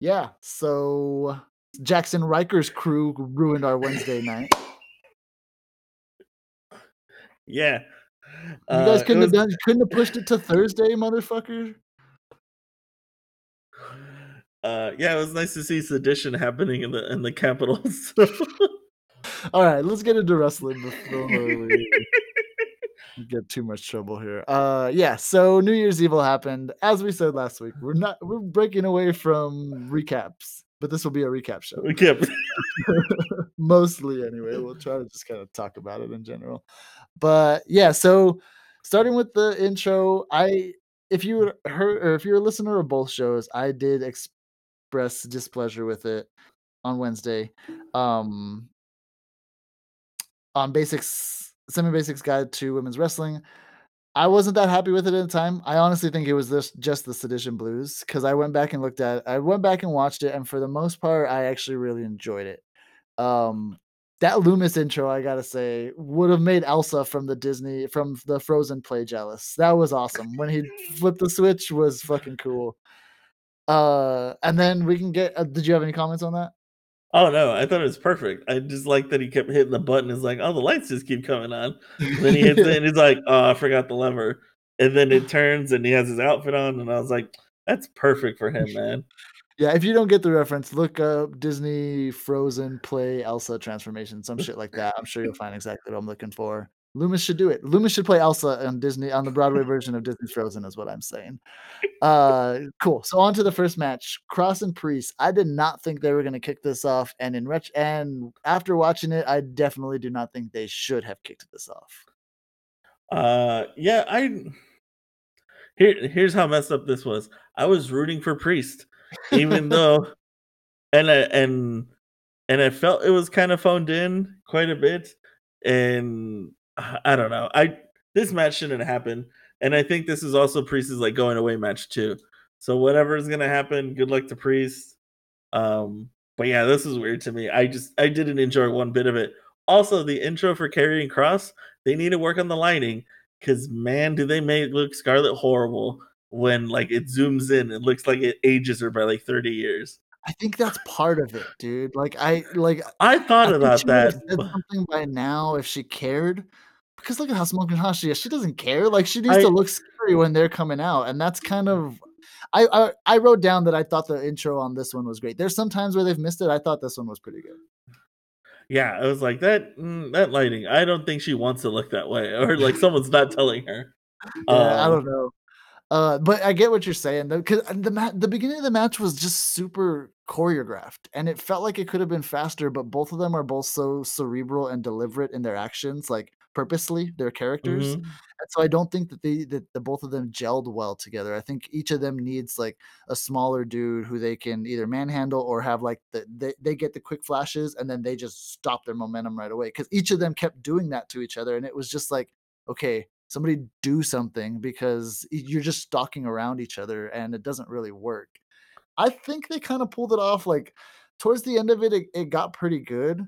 Yeah, so Jackson Ryker's crew ruined our Wednesday night. Yeah. You Uh, guys it couldn't have done couldn't have pushed it to Thursday, motherfucker? Uh, yeah, it was nice to see sedition happening in the in the Capitol, so Alright, let's get into wrestling before we get too much trouble here. Uh, yeah, so New Year's Evil happened. As we said last week, we're not we're breaking away from recaps, but this will be a recap show. we kept Mostly anyway, we'll try to just kinda talk about it in general. But, yeah, so starting with the intro, I if you heard or if you're a listener of both shows, I did express displeasure with it on Wednesday. Um on Basics Semi Basics Guide to Women's Wrestling. I wasn't that happy with it at the time. I honestly think it was this just the Sedition Blues because I went back and looked at I went back and watched it, and for the most part, I actually really enjoyed it. Um, that Lumis intro, I gotta say, would have made Elsa from the Disney from the Frozen play jealous. That was awesome. When he flipped the switch was fucking cool. Uh, and then we can get uh, did you have any comments on that? Oh, no, I thought it was perfect. I just like that he kept hitting the button, it's like, "Oh, the lights just keep coming on." Then he hits it, and he's like, "Oh, I forgot the lever." And then it turns, and he has his outfit on, and I was like, "That's perfect for him, man." Yeah, if you don't get the reference, look up Disney Frozen play Elsa transformation, some shit like that. I'm sure you'll find exactly what I'm looking for. Lumis should do it. Lumis should play Elsa on Disney on the Broadway version of Disney's Frozen is what I'm saying. Uh, cool. So on to the first match, Kross and Priest. I did not think they were gonna kick this off, and in ret and after watching it, I definitely do not think they should have kicked this off. Uh, yeah, I here here's how messed up this was. I was rooting for Priest, even though and I and and I felt it was kinda phoned in quite a bit, and I don't know. I this match shouldn't happen, and I think this is also Priest's, like, going away match too. So whatever is gonna happen, good luck to Priest. Um, but yeah, this is weird to me. I just I didn't enjoy one bit of it. Also, the intro for Karrion Kross, they need to work on the lighting because man, do they make look Scarlett horrible when, like, it zooms in, it looks like it ages her by, like, 30 years. I think that's part of it, dude. Like, I like, I I thought think about that, something by now if she cared, because look at how smoking hot she is. She doesn't care. Like, she needs to look scary when they're coming out, and that's kind of I I I wrote down that I thought the intro on this one was great. There's some times where they've missed it. I thought this one was pretty good. Yeah, I was like, "That mm, that lighting, I don't think she wants to look that way," or like someone's not telling her. Yeah, I Um don't know. Uh, but I get what you're saying though, 'cause the ma the beginning of the match was just super choreographed, and it felt like it could have been faster, but both of them are both so cerebral and deliberate in their actions, like, purposely, their characters. Mhm. And so I don't think that they that the both of them gelled well together. I think each of them needs, like, a smaller dude who they can either manhandle or have, like, the they they get the quick flashes, and then they just stop their momentum right away because each of them kept doing that to each other, and it was just like, "Okay, somebody do something because you're just stalking around each other, and it doesn't really work." I think they kinda pulled it off, like, towards the end of it, it it got pretty good,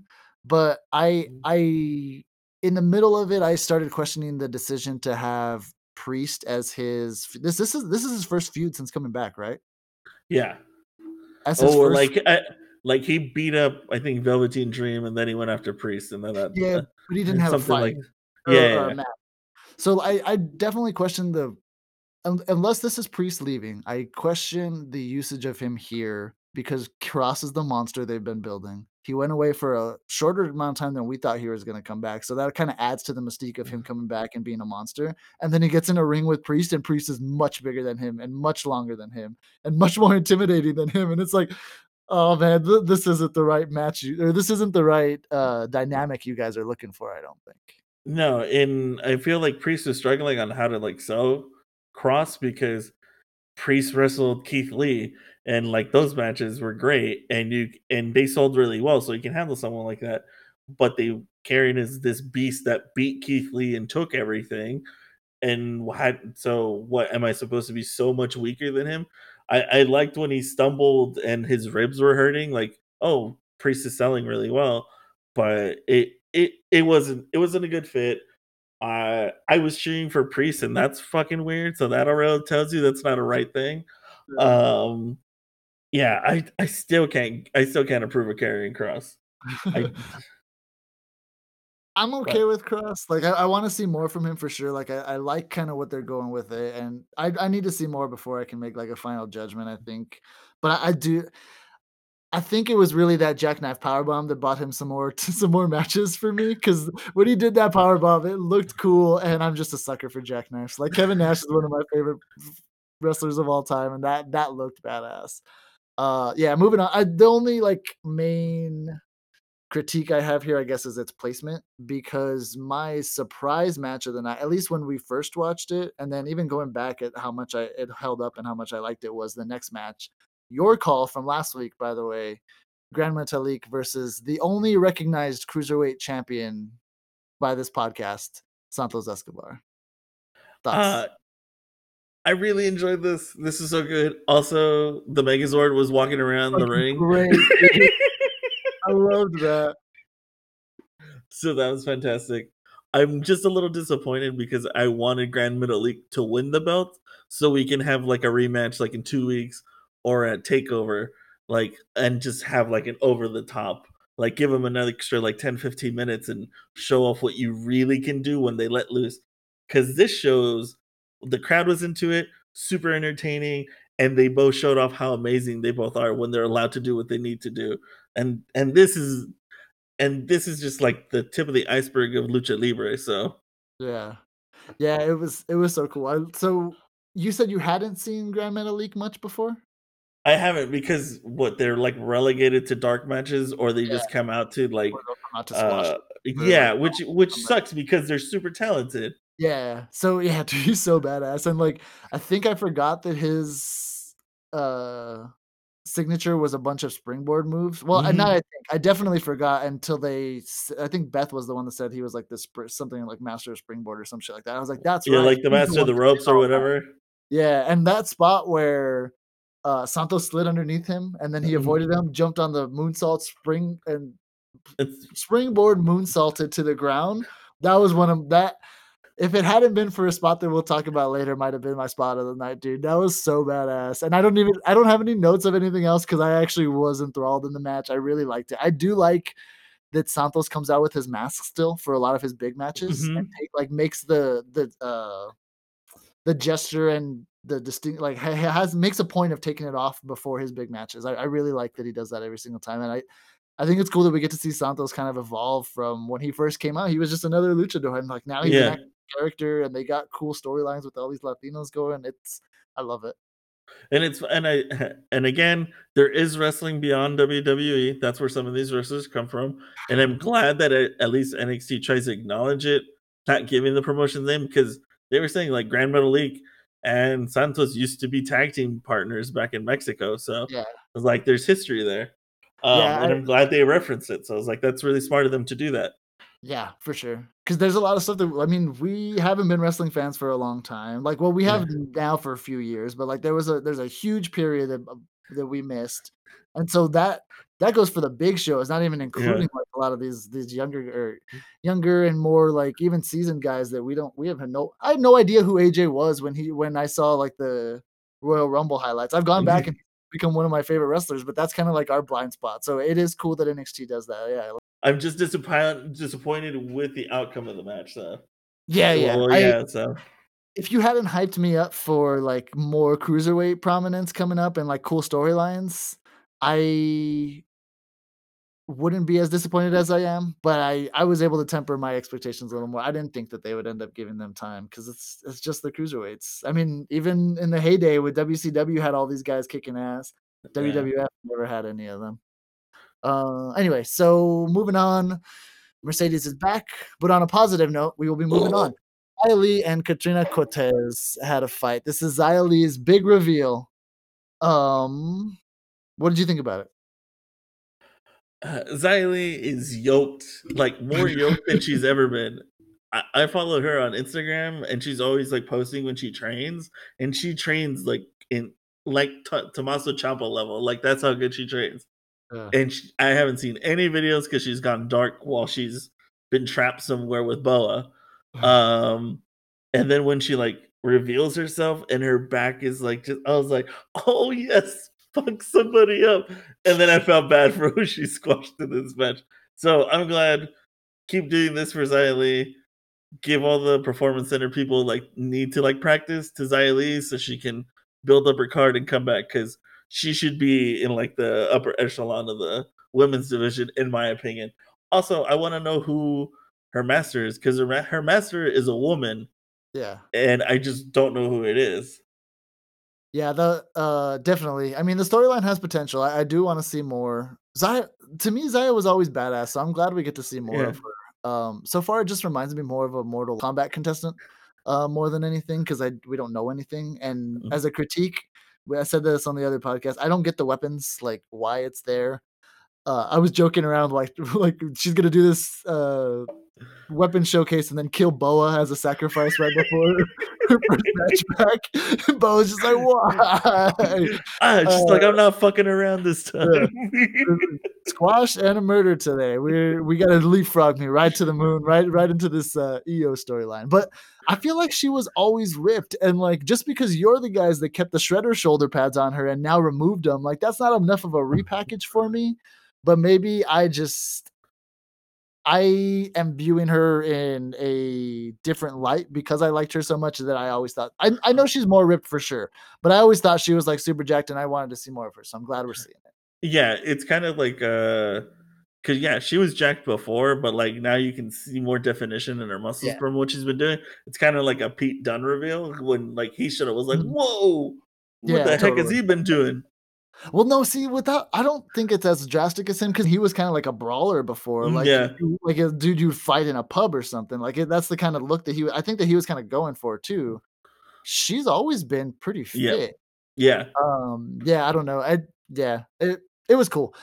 but I Mm. I in the middle of it, I started questioning the decision to have Priest as his this this is this is his 1st feud since coming back, right? Yeah. As his Oh, 1st like, uh like, he beat up, I think, Velveteen Dream, and then he went after Priest, and then that Yeah, uh, but he didn't have a something fight like or yeah, yeah. So I I definitely question the unless this is Priest leaving, I question the usage of him here because Kross is the monster they've been building. He went away for a shorter amount of time than we thought he was gonna come back, so that kinda adds to the mystique of him coming back and being a monster, and then he gets in a ring with Priest, and Priest is much bigger than him, and much longer than him, and much more intimidating than him, and it's like, "Oh, man, th this isn't the right match you or this isn't the right, uh, dynamic you guys are looking for, I don't think." No, and I feel like Priest is struggling on how to, like, sell Kross because Priest wrestled Keith Lee, and, like, those matches were great, and you and they sold really well, so you can handle someone like that, but they carried as this beast that beat Keith Lee and took everything, and had so what, am I supposed to be so much weaker than him? I I liked when he stumbled and his ribs were hurting, like, "Oh, Priest is selling really well," but it it it wasn't it wasn't a good fit. I I was cheering for Priest, and that's fucking weird, so that already tells you that's not a right thing. Um Yeah, I I still can't I still can't approve of Karrion Kross. I I'm okay But with Kross. like, I I wanna see more from him for sure, like, I I like kinda what they're going with it, and I I need to see more before I can make, like, a final judgment, I think. But I I do I think it was really that jackknife powerbomb that bought him some more some more matches for me because when he did that powerbomb, it looked cool, and I'm just a sucker for jackknives. Like, Kevin Nash is one of my favorite wrestlers of all time, and that that looked badass. Uh, yeah, moving on, I the only, like, main critique I have here, I guess, is its placement, because my surprise match of the night, at least when we first watched it, and then even going back at how much I it held up and how much I liked it, was the next match. Your call from last week, by the way, Gran Metalik versus the only recognized cruiserweight champion by this podcast, Santos Escobar. Thoughts? Uh I really enjoyed this. This is so good. Also, the Megazord was walking around the ring. great. I loved that. So that was fantastic. I'm just a little disappointed because I wanted Gran Metalik to win the belt so we can have, like, a rematch, like, in 2 weeks or at TakeOver, like, and just have, like, an over the top like, give him another extra, like, 10, 15 minutes and show off what you really can do when they let loose. Because this shows the crowd was into it, super entertaining, and they both showed off how amazing they both are when they're allowed to do what they need to do. And and this is and this is just, like, the tip of the iceberg of Lucha Libre, so Yeah. Yeah, it was it was so cool. I so, you said you hadn't seen Gran Metalik much before? I haven't because what, they're, like, relegated to dark matches or they Yeah. just come out to, like, Or they'll come out to squash uh yeah, which which sucks because they're super talented. Yeah. So, yeah, dude, he's so badass, and, like, I think I forgot that his, uh, signature was a bunch of springboard moves. Well, and now I think, I definitely forgot until they I think Beth was the one that said he was, like, this something like master of springboard or some shit like that. I was like, "That's Yeah, right, like the master of the ropes or all that." whatever. Yeah, and that spot where, uh, Santos slid underneath him, and then he Mhm. avoided him, jumped on the moonsault spring and It's springboard moonsaulted to the ground. That was one of that if it hadn't been for a spot that we'll talk about later, might have been my spot of the night, dude. That was so badass, and I don't even I don't have any notes of anything else because I actually was enthralled in the match. I really liked it. I do like that Santos comes out with his mask still for a lot of his big matches and Mhm. take like, makes the the, uh, the gesture and the distinct like, ha ha has makes a point of taking it off before his big matches. I I really like that he does that every single time, and I I think it's cool that we get to see Santos kind of evolve from when he first came out, he was just another luchador, and, like, now he's an Yeah. actual character, and they got cool storylines with all these Latinos going. It's I love it. And it's and I and again, there is wrestling beyond WWE. That's where some of these wrestlers come from, and I'm glad that at at least NXT tries to acknowledge it, not giving the promotion name because they were saying, like, Gran League and Santos used to be tag team partners back in Mexico, so, Yeah. I was like, there's history there. Um, Yeah, and I I'm glad they referenced it, so I was like, that's really smart of them to do that. Yeah, for sure. Because there's a lot of stuff that I mean, we haven't been wrestling fans for a long time. Like, well, we Yeah. have now for a few years, but, like, there was a there's a huge period that, that we missed, and so that that goes for the big show. It's not even Yeah. including, like, a lot of these these younger or younger and more, like, even seasoned guys that we don't we have had no I had no idea who AJ was when he when I saw, like, the Royal Rumble highlights. I've gone back and become one of my favorite wrestlers, but that's kinda like our blind spot. So it is cool that NXT does that, yeah. I'm just disappoin disappointed with the outcome of the match, though. Yeah, yeah. Well, I yeah, so if you hadn't hyped me up for, like, more cruiserweight prominence coming up and, like, cool storylines, I wouldn't be as disappointed as I am, but I I was able to temper my expectations a little more. I didn't think that they would end up giving them time because it's it's just the cruiserweights. I mean, even in the heyday with WCW had all these guys kicking ass, Yeah. WWF never had any of them. Uh, anyway, so moving on, Mercedes is back, but on a positive note, we will be moving on. Xia Li and Katrina Cortez had a fight. This is Li's big reveal. Um, what did you think about it? Uh, Li is yoked, like, more yoked than she's ever been. I I follow her on Instagram, and she's always, like, posting when she trains, and she trains, like, in like, To Tommaso Ciampa level, like, that's how good she trains. And sh I haven't seen any videos 'cause she's gone dark while she's been trapped somewhere with Boa. Um, and then when she, like, reveals herself and her back is, like, just I was like, "Oh, yes." Fuck somebody up. And then I felt bad for who she squashed in this match. So I'm glad. Keep doing this for Xia Li. Give all the performance center people like need to like practice to Xia Li so she can build up her card and come back because she should be in like the upper echelon of the women's division, in my opinion. Also, I want to know who her master is because her, her master is a woman. Yeah. And I just don't know who it is. Yeah, the uh definitely. I mean, the storyline has potential. I, I do want to see more. Xia to me, Zaya was always badass, so I'm glad we get to see more Yeah. of her. Um, so far, it just reminds me more of a Mortal Kombat contestant, uh, more than anything, because I we don't know anything. And Mhm. as a critique, we- I said this on the other podcast. I don't get the weapons, like why it's there. Uh, I was joking around like like she's gonna do this uh weapon showcase and then kill Boa as a sacrifice right before her first match back. Boa's just like, why? It's just like Uh, I'm not fucking around this time. Squash and a murder today. We're we gotta leapfrog me right to the moon, right right into this uh EO storyline. But I feel like she was always ripped, and like just because you're the guys that kept the shredder shoulder pads on her and now removed them, like that's not enough of a repackage for me. But maybe I just I am viewing her in a different light because I liked her so much that I always thought I, I know she's more ripped for sure, but I always thought she was like super jacked and I wanted to see more of her. So I'm glad we're seeing it. yeah, it's kind of like uh because yeah, she was jacked before, but like now you can see more definition in her muscles Yeah. from what she's been doing. It's kind of like a Pete Dunne reveal when like he should have was like, Mhm. "Whoa, what Yeah, the heck has he been doing?" Well, no, see, without I don't think it's as drastic as him because he was kind of like a brawler before, Mm, like yeah. like a dude you'd fight in a pub or something. Like it, that's the kind of look that he. I think that he was kind of going for too. She's always been pretty Yeah. fit. Yeah, Um, yeah, I don't know. I yeah, it it was cool.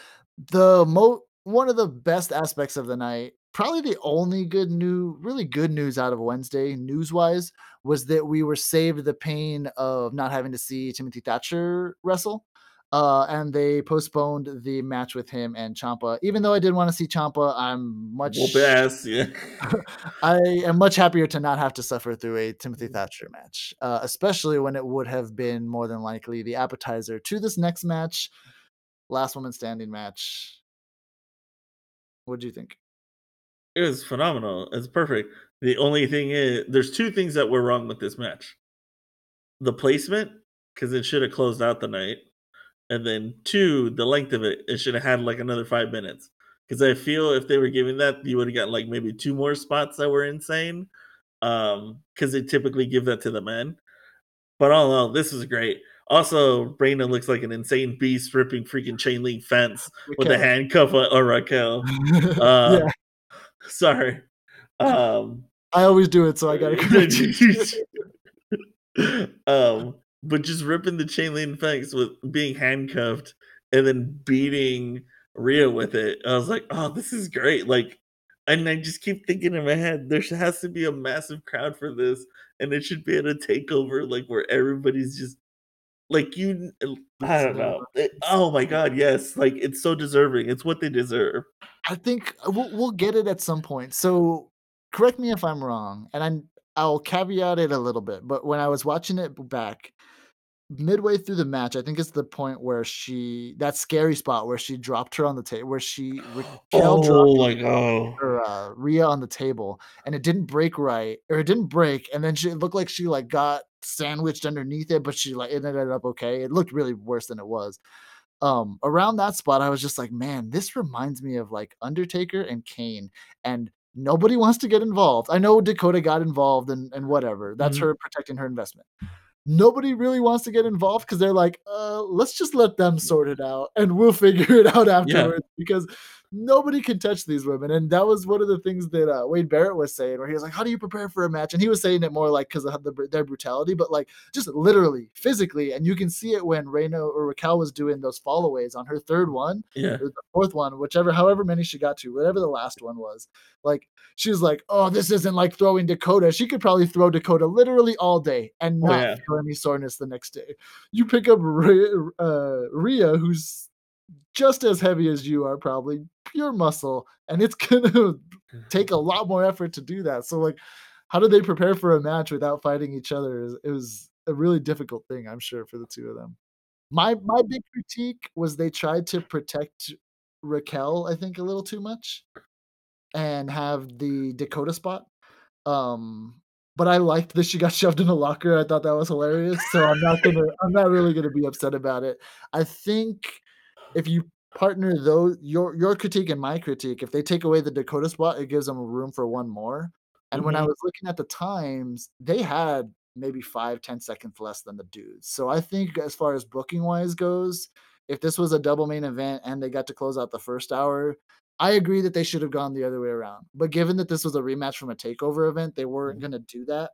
The mo one of the best aspects of the night, probably the only good new, really good news out of Wednesday, news wise, was that we were saved the pain of not having to see Timothy Thatcher wrestle. Uh, and they postponed the match with him and Ciampa. Even though I did want to see Ciampa, I'm much whoop ass. Yeah, I am much happier to not have to suffer through a Timothy Thatcher match, uh, especially when it would have been more than likely the appetizer to this next match, last woman standing match. What do you think? it was phenomenal. It's perfect. The only thing is, there's two things that were wrong with this match: the placement, because it should have closed out the night, and then two, the length of it. It should have had like another five minutes. Because I feel if they were giving that, you would have got like maybe two more spots that were insane. Um, because they typically give that to the men. But all in all, this is great. Also, Brandon looks like an insane beast ripping freaking chain link fence with a handcuff on or Raquel. Uh, yeah, Sorry. Um, I always do it, so I gotta. um, but just ripping the chain link fence with being handcuffed and then beating Rhea with it. I was like, oh, this is great. Like, and I just keep thinking in my head, there has to be a massive crowd for this, and it should be at a takeover, like where everybody's just like you. I don't know. It- oh my god, yes! Like it's so deserving. It's what they deserve. I think uh, we'll, we'll get it at some point. So correct me if I'm wrong, and I'm I'll caveat it a little bit. But when I was watching it back, midway through the match, I think it's the point where she that scary spot where she dropped her on the table, where she Raquel dropped Oh my god. her uh, Rhea on the table, and it didn't break right, or it didn't break, and then she looked like she like got sandwiched underneath it, but she like it ended up okay. It looked really worse than it was. Um, around that spot, I was just like, man, this reminds me of like Undertaker and Kane, and nobody wants to get involved. I know Dakota got involved and and whatever. That's Mhm. her protecting her investment. Nobody really wants to get involved because they're like, uh, let's just let them sort it out and we'll figure it out afterwards because nobody can touch these women. And that was one of the things that uh, Wade Barrett was saying, where he was like, How do you prepare for a match? And he was saying it more like because of the, their brutality, but like just literally, physically. And you can see it when Reina or Raquel was doing those fallaways on her third one Yeah. or the fourth one, whichever, however many she got to, whatever the last one was. Like she was like, "Oh, this isn't like throwing Dakota. She could probably throw Dakota literally all day and Oh, not yeah. feel any soreness the next day." You pick up Rhea, uh, Rhea, who's just as heavy as you are, probably pure muscle, and it's gonna take a lot more effort to do that. So, like, how did they prepare for a match without fighting each other? It was a really difficult thing, I'm sure, for the two of them. My my big critique was they tried to protect Raquel, I think, a little too much and have the Dakota spot. Um, but I liked that she got shoved in a locker, I thought that was hilarious, so I'm not gonna I'm not really gonna be upset about it. I think if you partner those your your critique and my critique, if they take away the Dakota spot, it gives them room for 1 more, and when I Mhm. was looking at the times, they had maybe five, ten seconds less than the dudes, so I think as far as booking wise goes, if this was a double main event and they got to close out the 1st hour, I agree that they should have gone the other way around, but given that this was a rematch from a takeover event, they weren't Mhm. gonna do that,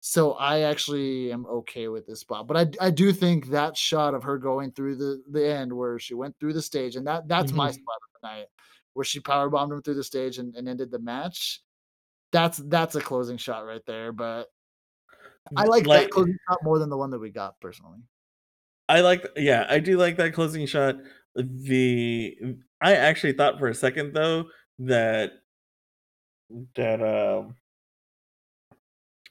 so I actually am okay with this spot, but I I do think that shot of her going through the the end where she went through the stage, and that that's my Mhm. spot of the night, where she power bombed him through the stage and and ended the match. That's that's a closing shot right there, but I like that closing shot more than the one that we got personally. I like yeah, I do like that closing shot. The I actually thought for a second though that that, um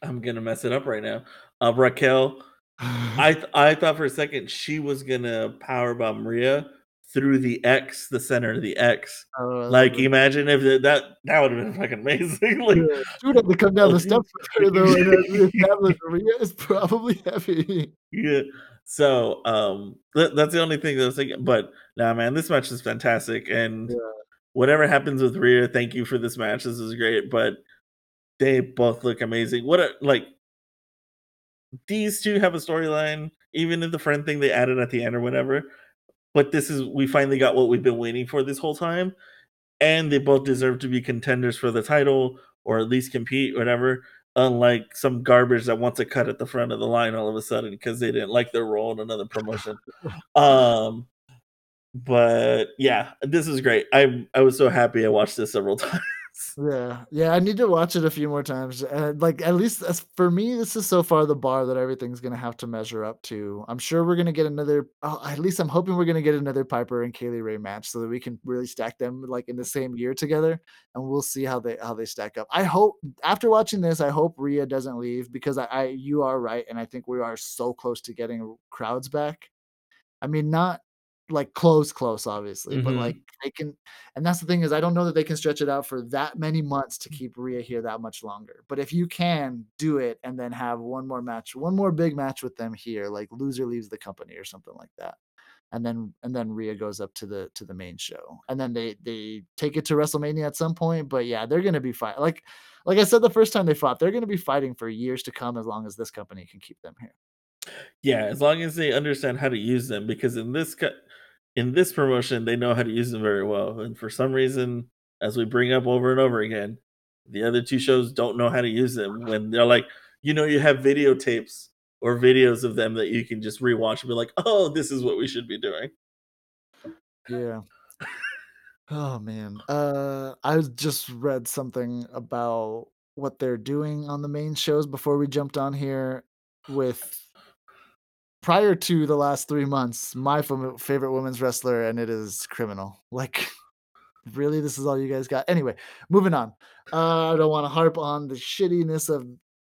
I'm gonna mess it up right now. Uh, Raquel, I th I thought for a second she was gonna power bomb Rhea through the X, the center of the X. Oh, love Like, imagine if th that that would've been fucking amazing, like, Yeah, she would have to come down oh the steps with her though, and establish. Rhea is probably heavy. Yeah, so, um, that that's the only thing that I was thinking, but nah, man, this match is fantastic, and Yeah. whatever happens with Rhea, thank you for this match, this is great, but they both look amazing. What a like these 2 have a storyline, even in the friend thing they added at the end or whatever, but this is we finally got what we've been waiting for this whole time, and they both deserve to be contenders for the title or at least compete, whatever, unlike some garbage that wants to cut at the front of the line all of a sudden because they didn't like their role in another promotion. Um, but yeah, this is great. I'm I was so happy I watched this several times. Yeah, yeah, I need to watch it a few more times, and, like, at least as for me, this is so far the bar that everything's gonna have to measure up to. I'm sure we're gonna get another oh, at least I'm hoping we're gonna get another Piper and Kay Lee Ray match so that we can really stack them, like, in the same year together, and we'll see how they how they stack up. I hope after watching this, I hope Rhea doesn't leave because I I you are right, and I think we are so close to getting crowds back. I mean, not, like, close, close, obviously, but, mm-hmm. like, they can and that's the thing is I don't know that they can stretch it out for that many months to mm. keep Rhea here that much longer, but if you can, do it and then have 1 more match 1 more big match with them here, like, loser leaves the company or something like that, and then and then Rhea goes up to the to the main show, and then they they take it to WrestleMania at some point, but yeah, they're gonna be fight like like I said the first time they fought, they're gonna be fighting for years to come as long as this company can keep them here. Yeah, as long as they understand how to use them, because in this co in this promotion, they know how to use them very well, and for some reason, as we bring up over and over again, the other 2 shows don't know how to use them when they're like, you know, you have videotapes or videos of them that you can just rewatch and be like, "Oh, this is what we should be doing." Yeah. Oh, man, uh, I just read something about what they're doing on the main shows before we jumped on here with prior to the last 3 months, my favorite women's wrestler, and it is criminal. Like, really, this is all you guys got? Anyway, moving on. Uh, I don't wanna harp on the shittiness of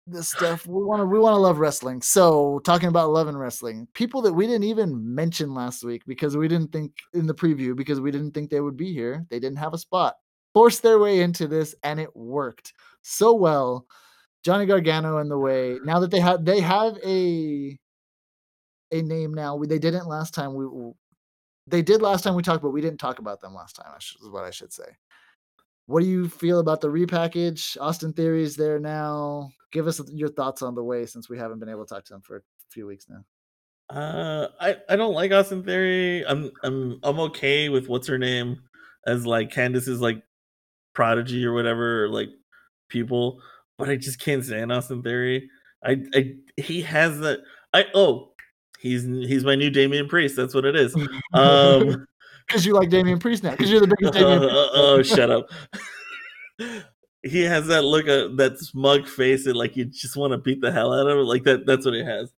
this stuff. We wanna we wanna love wrestling. So, talking about love and wrestling, people that we didn't even mention last week because we didn't think in the preview because we didn't think they would be here, they didn't have a spot, forced their way into this, and it worked so well. Johnny Gargano in the way now that they have they have a a name now, they didn't last time we they did last time we talked, but we didn't talk about them last time, is what I should say. What do you feel about the repackage? Austin Theory is there now. Give us your thoughts on the way since we haven't been able to talk to them for a few weeks now. Uh, I I don't like Austin Theory. I'm I'm I'm okay with what's her name as, like, Candice's, like, prodigy or whatever, or, like, pupil, but I just can't stand Austin Theory. I I he has that I oh, he's he's my new Damian Priest, that's what it is. Um 'Cause you like Damian Priest now, 'cause you're the biggest Damian Priest Oh oh, shut up. He has that look of that smug face and, like, you just wanna beat the hell out of him, like, that that's what he has.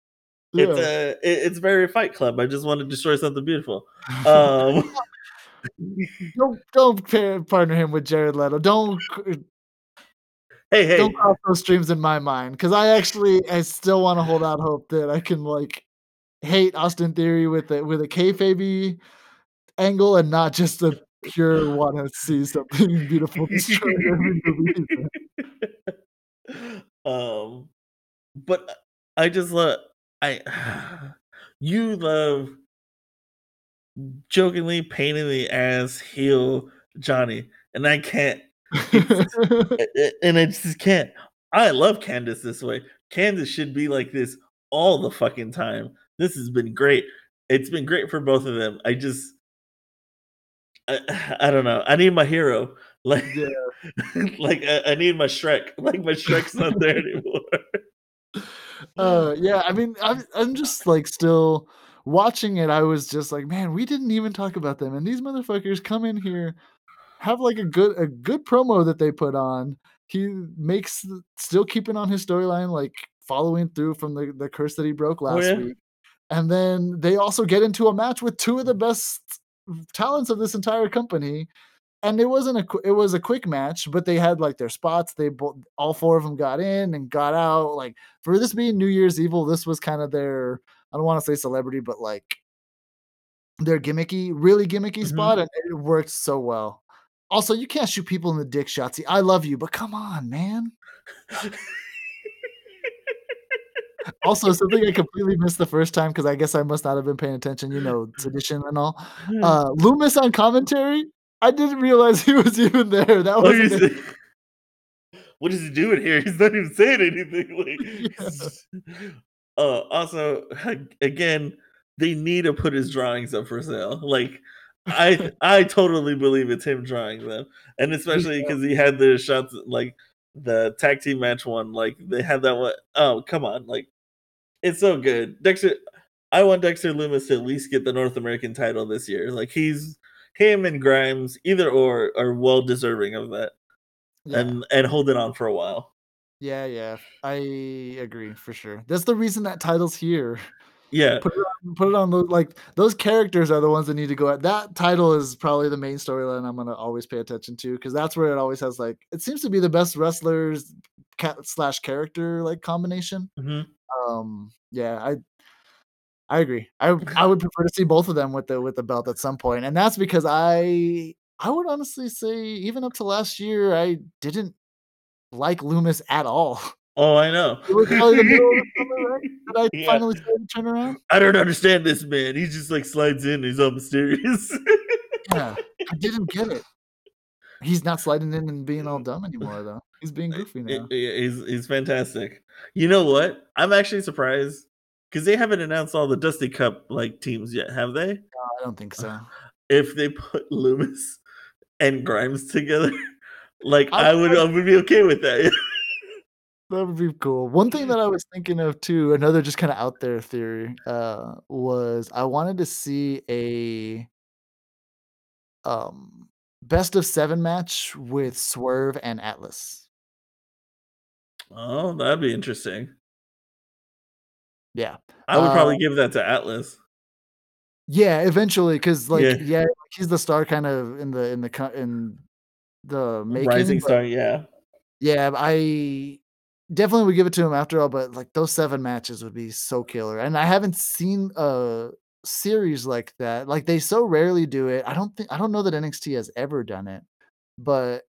It's, Yeah. uh, it it's very Fight Club, I just wanna destroy something beautiful. Um Don't don't pair partner him with Jared Leto. Don't Hey, Hey, don't cross those streams in my mind because I actually I still wanna hold out hope that I can, like hate Austin Theory with a with a kayfabe angle and not just a pure wanna see something beautiful destroyed every movie. Um, but, I just love I you love jokingly painting the ass heel Johnny, and I can't. It's a a and I just can't. I love Candice this way. Candice should be like this all the fucking time. This has been great. It's been great for both of them. I just I I don't know. I need my hero. Like Yeah. like, I I need my Shrek. Like, my Shrek's not there anymore. Uh, yeah, I mean, I'm I'm just, like, still watching it, I was just like, "Man, we didn't even talk about them, and these motherfuckers come in here, have, like, a good a good promo that they put on." He makes still keeping on his storyline, like, following through from the the curse that he broke Oh, last yeah? week, and then they also get into a match with 2 of the best talents of this entire company, and it wasn't a it was a quick match, but they had, like, their spots, they bo all 4 of them got in and got out, like, for this being New Year's Evil, this was kinda their I don't wanna say celebrity, but, like their gimmicky really gimmicky Mhm. spot, and it worked so well. Also, you can't shoot people in the dick, Shotzi. I love you, but come on, man. Also, something I completely missed the first time because I guess I must not have been paying attention, you know, tradition and all. Uh, Lumis on commentary? I didn't realize he was even there. That was ama What is he doing here? He's not even saying anything, like, Yeah. uh, also, again, they need to put his drawings up for sale. Like, I I totally believe it's him drawing them, and especially 'cause he had the shots, like, the tag team match one, like, they had that one oh, come on, like, it's so good. Dexter I want Dexter Lumis to at least get the North American title this year. Like, he's him and Grimes, either or, are well deserving of that, Yeah. and and hold it on for a while. Yeah, yeah. I agree, for sure. That's the reason that title's here. Yeah. Put it on put it on the like, those characters are the ones that need to go at that title is probably the main storyline I'm gonna always pay attention to because that's where it always has, like it seems to be the best wrestlers slash character, like, combination. Mhm. Um, yeah, I I agree. I I would prefer to see both of them with the with the belt at some point, and that's because I I would honestly say even up to last year, I didn't like Lumis at all. Oh, I know. It was probably the middle of the summer, right? That I Yeah. finally started to turn around? I don't understand this man. He just, like, slides in, he's all mysterious. Yeah. I didn't get it. He's not sliding in and being all dumb anymore, though. He's being goofy i now. yeah, he's he's fantastic. You know what? I'm actually surprised because they haven't announced all the Dusty Cup, like, teams yet, have they? No, I don't think so. If they put Lumis and Grimes together, like, I I would I would be okay with that. That would be cool. One thing that I was thinking of too, another just kinda out there theory, uh, was I wanted to see a um, best of 7 match with Swerve and Atlas. Oh, that'd be interesting. Yeah. I would Uh probably give that to Atlas. Yeah, eventually, because like, Yeah. yeah, he's the star kind of in the in the in the making, Rising star, yeah. Yeah, I definitely would give it to him after all, but, like, those 7 matches would be so killer, and I haven't seen a series like that, like, they so rarely do it. I don't think I don't know that NXT has ever done it, but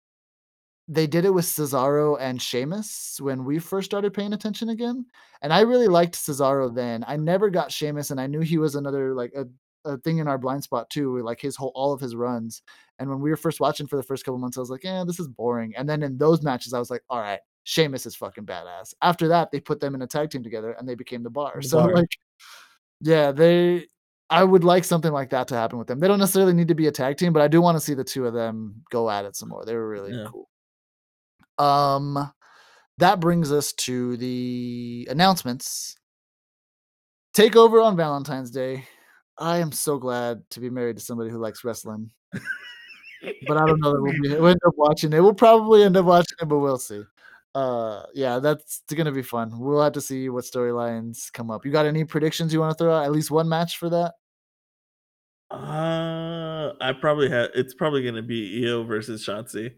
they did it with Cesaro and Sheamus when we first started paying attention again, and I really liked Cesaro then. I never got Sheamus, and I knew he was another, like, a a thing in our blind spot too, like, his whole all of his runs, and when we were first watching for the first couple months, I was like, yeah, this is boring," and then in those matches, I was like, "Alright, Sheamus is fucking badass." After that, they put them in a tag team together, and they became The Bar, The so, Bar. like yeah, they I would like something like that to happen with them. They don't necessarily need to be a tag team, but I do wanna see the 2 of them go at it some more. They were really Yeah. cool. Um, that brings us to the announcements. Takeover on Valentine's Day. I am so glad to be married to somebody who likes wrestling. But I don't know that we'll be we'll end up watching it. We'll probably end up watching it, but we'll see. Uh, yeah, that's gonna be fun. We'll have to see what storylines come up. You got any predictions you wanna throw out? At least 1 match for that? Uh, I probably have it's probably gonna be Io versus Shotzi,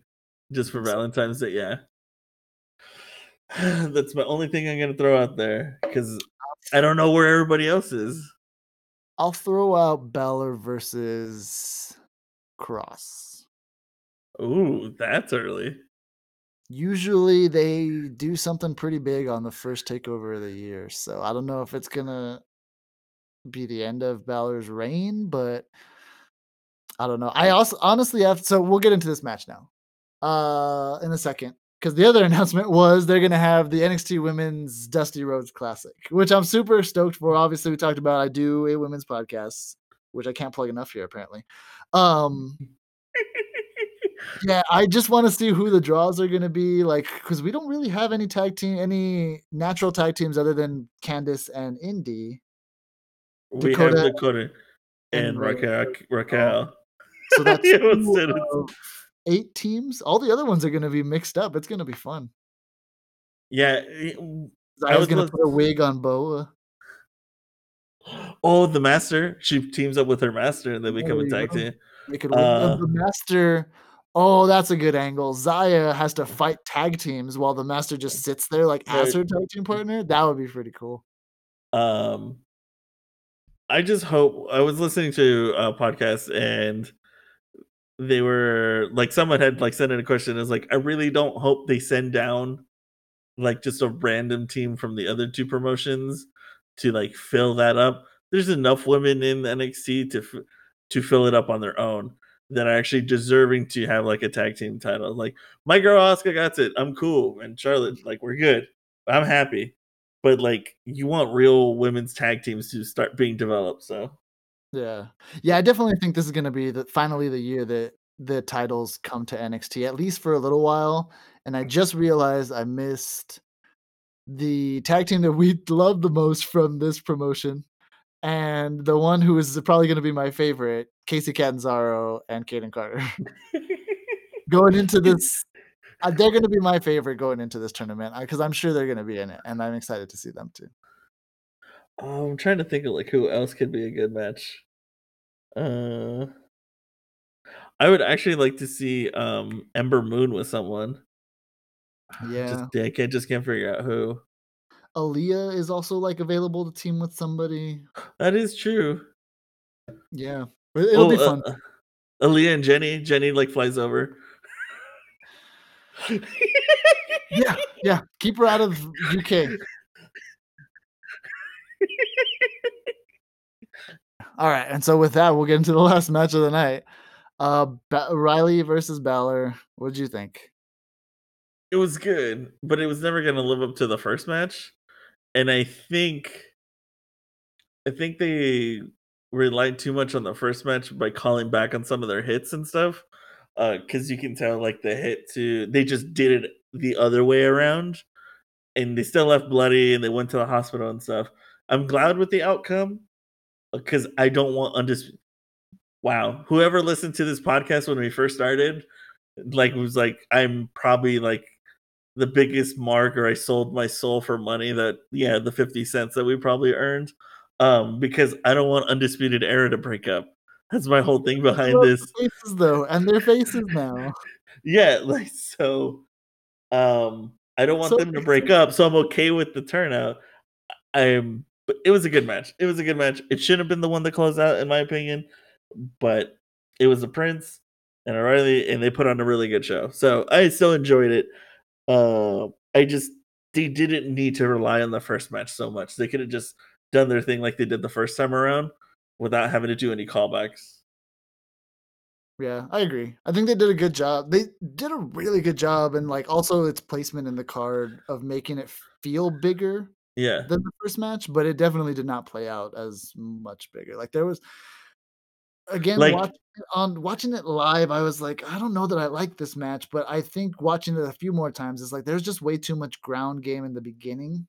just for Valentine's Day, yeah. That's my only thing I'm gonna throw out there because I don't know where everybody else is. I'll throw out Balor versus Kross. Ooh, that's early. Usually they do something pretty big on the first takeover of the year, so I don't know if it's gonna be the end of Balor's reign, but I don't know. I also honestly have so we'll get into this match now. Uh in a second. Because the other announcement was they're gonna have the NXT Women's Dusty Rhodes Classic, which I'm super stoked for. Obviously, we talked about I do a women's podcast, which I can't plug enough here, apparently. Um yeah, I just want to see who the draws are going to be, like, because we don't really have any tag team, any natural tag teams other than Candice and Indy. We Dakota have Dakota and, and Raquel. Raquel. So that's two, eight teams. All the other ones are going to be mixed up. It's going to be fun. Yeah, I was going to put a wig on Boa. Oh, the master. She teams up with her master and they become a tag team. They could uh, the master Oh, that's a good angle. Xia has to fight tag teams while the master just sits there like as her tag team partner. That would be pretty cool. Um, I just hope I was listening to a podcast and they were like someone had like sent in a question. Is like I really don't hope they send down like just a random team from the other two promotions to like fill that up. There's enough women in NXT to to fill it up on their own that are actually deserving to have like a tag team title. Like my girl Asuka got it. I'm cool. And Charlotte, mm-hmm. like we're good. I'm happy. But like you want real women's tag teams to start being developed. So yeah. Yeah, I definitely think this is gonna be the finally the year that the titles come to NXT, at least for a little while. And I just mm-hmm. realized I missed the tag team that we love the most from this promotion and the one who is probably going to be my favorite, Kacy Catanzaro and Kayden Carter. going into this, uh, they're going to be my favorite going into this tournament because uh, I'm sure they're going to be in it, and I'm excited to see them too. Oh, I'm trying to think of like who else could be a good match. Uh, I would actually like to see um Ember Moon with someone. Yeah, just, I can't just can't figure out who. Aliyah is also like available to team with somebody. That is true. Yeah, it'll well, be fun. Uh, Aliyah and Jinny. Jinny like flies over. yeah, yeah. Keep her out of UK. All right, and so with that, we'll get into the last match of the night. Uh, ba- Riley versus Balor. What did you think? It was good, but it was never going to live up to the first match and I think I think they relied too much on the first match by calling back on some of their hits and stuff. Because uh, you can tell, like the hit to they just did it the other way around, and they still left bloody, and they went to the hospital and stuff. I'm glad with the outcome because I don't want undisputed. Wow, whoever listened to this podcast when we first started, like was like, I'm probably like the biggest mark or I sold my soul for money that yeah, the 50 cents that we probably earned. Um, because I don't want Undisputed Era to break up. That's my whole thing behind this. Faces though, and their faces now. yeah, like so um I don't want so them to break up, so I'm okay with the turnout. I'm but it was a good match. It was a good match. It shouldn't have been the one that closed out, in my opinion, but it was a Prince and O'Reilly, and they put on a really good show. So I still enjoyed it. Uh, I just they didn't need to rely on the first match so much. They could have just done their thing like they did the first time around without having to do any callbacks. Yeah, I agree. I think they did a good job. They did a really good job, and like also its placement in the card of making it feel bigger. Yeah. Than the first match, but it definitely did not play out as much bigger. Like there was again like, watching it on watching it live i was like i don't know that i like this match but i think watching it a few more times is like there's just way too much ground game in the beginning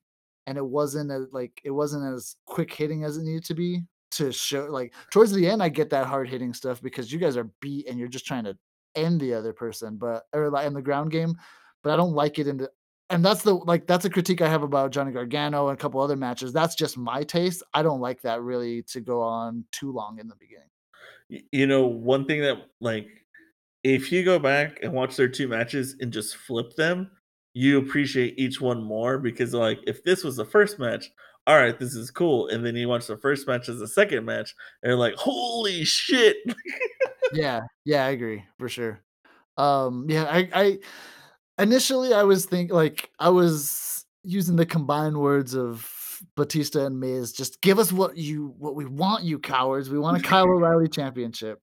and it wasn't as like it wasn't as quick hitting as it needed to be to show like towards the end i get that hard hitting stuff because you guys are beat and you're just trying to end the other person but or like in the ground game but i don't like it in the and that's the like that's a critique I have about Johnny Gargano and a couple other matches. That's just my taste. I don't like that really to go on too long in the beginning you know, one thing that like if you go back and watch their two matches and just flip them, you appreciate each one more because like if this was the first match, all right, this is cool. And then you watch the first match as the second match, and you're like, holy shit. yeah, yeah, I agree for sure. Um, yeah, I, I initially I was think like I was using the combined words of Batista and Miz. Just give us what you what we want, you cowards. We want a Kyle O'Reilly championship.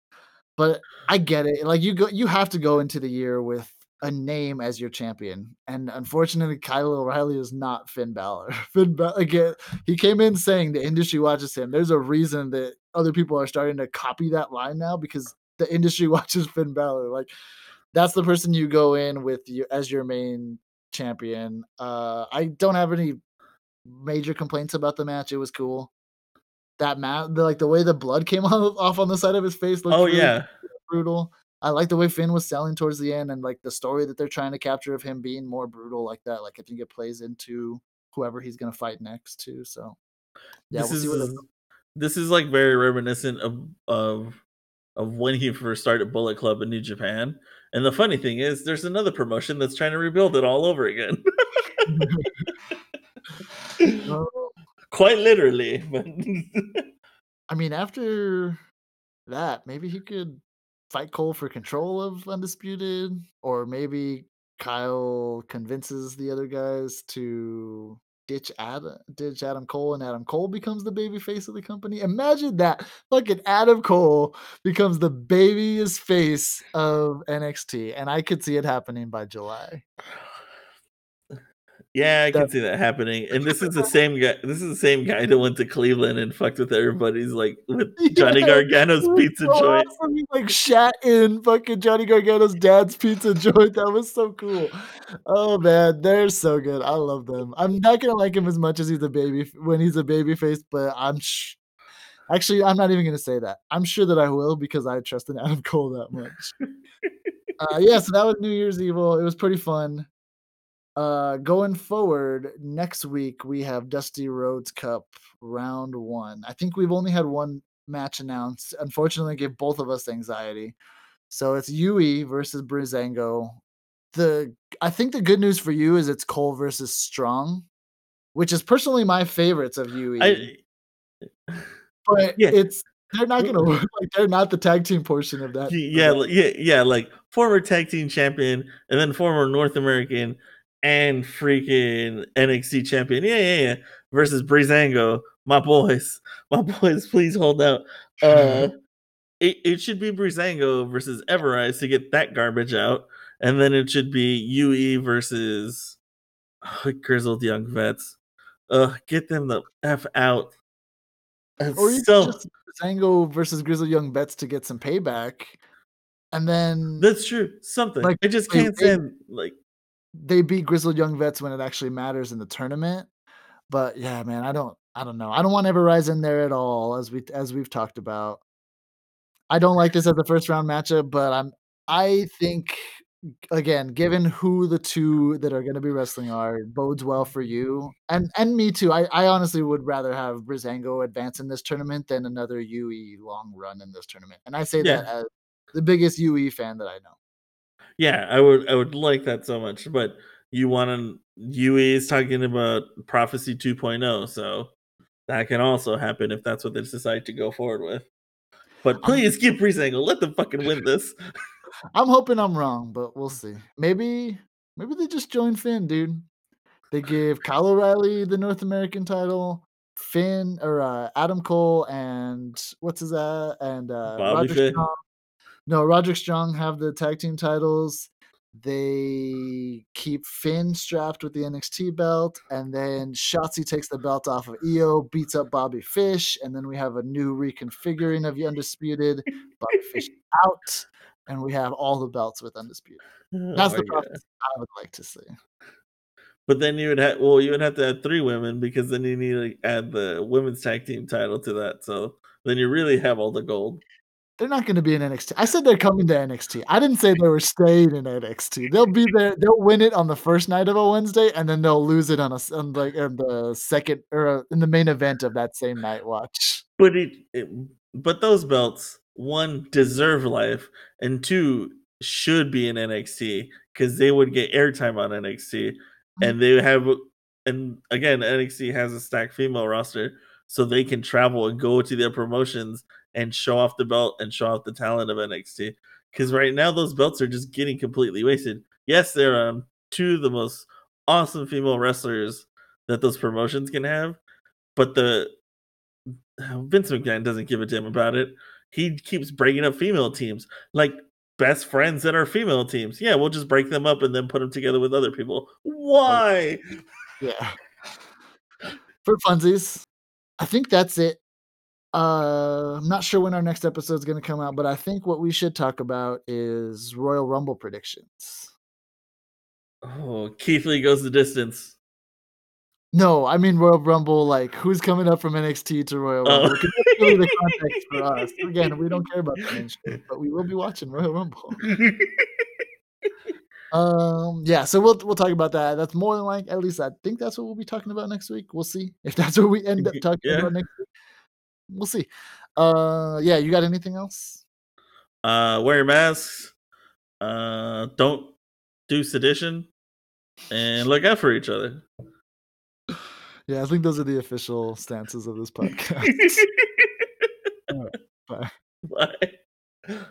But I get it. Like you go, you have to go into the year with a name as your champion. And unfortunately, Kyle O'Reilly is not Finn Balor. Finn Balor, again, he came in saying the industry watches him. There's a reason that other people are starting to copy that line now because the industry watches Finn Balor. Like that's the person you go in with you as your main champion. Uh, I don't have any major complaints about the match. It was cool. That mat, the, like the way the blood came off, off on the side of his face. oh really yeah, brutal. I like the way Finn was selling towards the end and like the story that they're trying to capture of him being more brutal like that. Like I think it plays into whoever he's gonna fight next too. So yeah, this we'll is this is like very reminiscent of of of when he first started Bullet Club in New Japan. And the funny thing is, there's another promotion that's trying to rebuild it all over again. Quite literally, but I mean, after that, maybe he could fight Cole for control of Undisputed, or maybe Kyle convinces the other guys to ditch Adam, ditch Adam Cole, and Adam Cole becomes the baby face of the company. Imagine that fucking Adam Cole becomes the babyest face of NXT, and I could see it happening by July. Yeah, I can see that happening. And this is the same guy. This is the same guy that went to Cleveland and fucked with everybody's like with Johnny yeah, Gargano's pizza so joint. Awesome. He like shat in fucking Johnny Gargano's dad's pizza joint. That was so cool. Oh man, they're so good. I love them. I'm not gonna like him as much as he's a baby when he's a baby face, but I'm sh- actually I'm not even gonna say that. I'm sure that I will because I trust in Adam Cole that much. uh, yeah, so that was New Year's Evil. It was pretty fun. Uh, going forward, next week we have Dusty Rhodes Cup round one. I think we've only had one match announced. Unfortunately, gave both of us anxiety. So it's UE versus Breezango. The I think the good news for you is it's Cole versus Strong, which is personally my favorites of UE. I, but yeah. it's they're not gonna like they're not the tag team portion of that. Yeah, yeah, yeah. Like former tag team champion and then former North American and freaking NXT champion. Yeah, yeah, yeah. Versus Breezango. My boys. My boys, please hold out. Uh it, it should be Breezango versus Ever-Rise to get that garbage out. And then it should be UE versus oh, Grizzled Young Vets. Uh get them the F out. It's or you so, just Breezango versus Grizzled Young Vets to get some payback. And then That's true. Something. Like I just can't stand like they beat Grizzled Young Vets when it actually matters in the tournament. But yeah, man, I don't I don't know. I don't want Ever-Rise in there at all, as we as we've talked about. I don't like this as a first round matchup, but I'm I think again, given who the two that are going to be wrestling are, bodes well for you and and me too. I, I honestly would rather have Breezango advance in this tournament than another UE long run in this tournament, and I say yeah. that as the biggest UE fan that I know. Yeah, I would I would like that so much, but you want to UE is talking about Prophecy 2.0, so that can also happen if that's what they decide to go forward with. But please keep Breezango. Let them fucking win this. I'm hoping I'm wrong, but we'll see. Maybe maybe they just join Finn, dude. They give Kyle O'Reilly the North American title. Finn or uh, Adam Cole and what's his uh and uh Bobby Roger Strong no, Roderick Strong have the tag team titles. They keep Finn strapped with the NXT belt, and then Shotzi takes the belt off of Io, beats up Bobby Fish, and then we have a new reconfiguring of the Undisputed. Bobby Fish out, and we have all the belts with Undisputed. Oh That's the process I would like to see. But then you would have well, you would have to add three women because then you need to add the women's tag team title to that. So then you really have all the gold. They're not going to be in NXT. I said they're coming to NXT. I didn't say they were staying in NXT. They'll be there. They'll win it on the first night of a Wednesday, and then they'll lose it on a on like in the second or uh, in the main event of that same night. Watch. But it, it but those belts one deserve life, and two should be in NXT because they would get airtime on NXT, mm-hmm. and they have and again, NXT has a stacked female roster, so they can travel and go to their promotions and show off the belt and show off the talent of NXT. Because right now, those belts are just getting completely wasted. Yes, they're on two of the most awesome female wrestlers that those promotions can have, but the Vince McMahon doesn't give a damn about it. He keeps breaking up female teams. Like best friends that are female teams. Yeah, we'll just break them up and then put them together with other people. Why? Yeah. For funsies, I think that's it. Uh, I'm not sure when our next episode is going to come out, but I think what we should talk about is Royal Rumble predictions. Oh, Keith Lee goes the distance. No, I mean Royal Rumble. Like, who's coming up from NXT to Royal Oh. That's really the context for us. Again, we don't care about the but we will be watching Royal Rumble. Um, yeah, so we'll we'll talk about that. That's more than like at least I think that's what we'll be talking about next week. We'll see if that's what we end up talking Yeah. about next week. We'll see. Uh, yeah, you got anything else? uh, wear your masks. Uh, don't do sedition, and look out for each other. Yeah, I think those are the official stances of this podcast. Bye. Bye.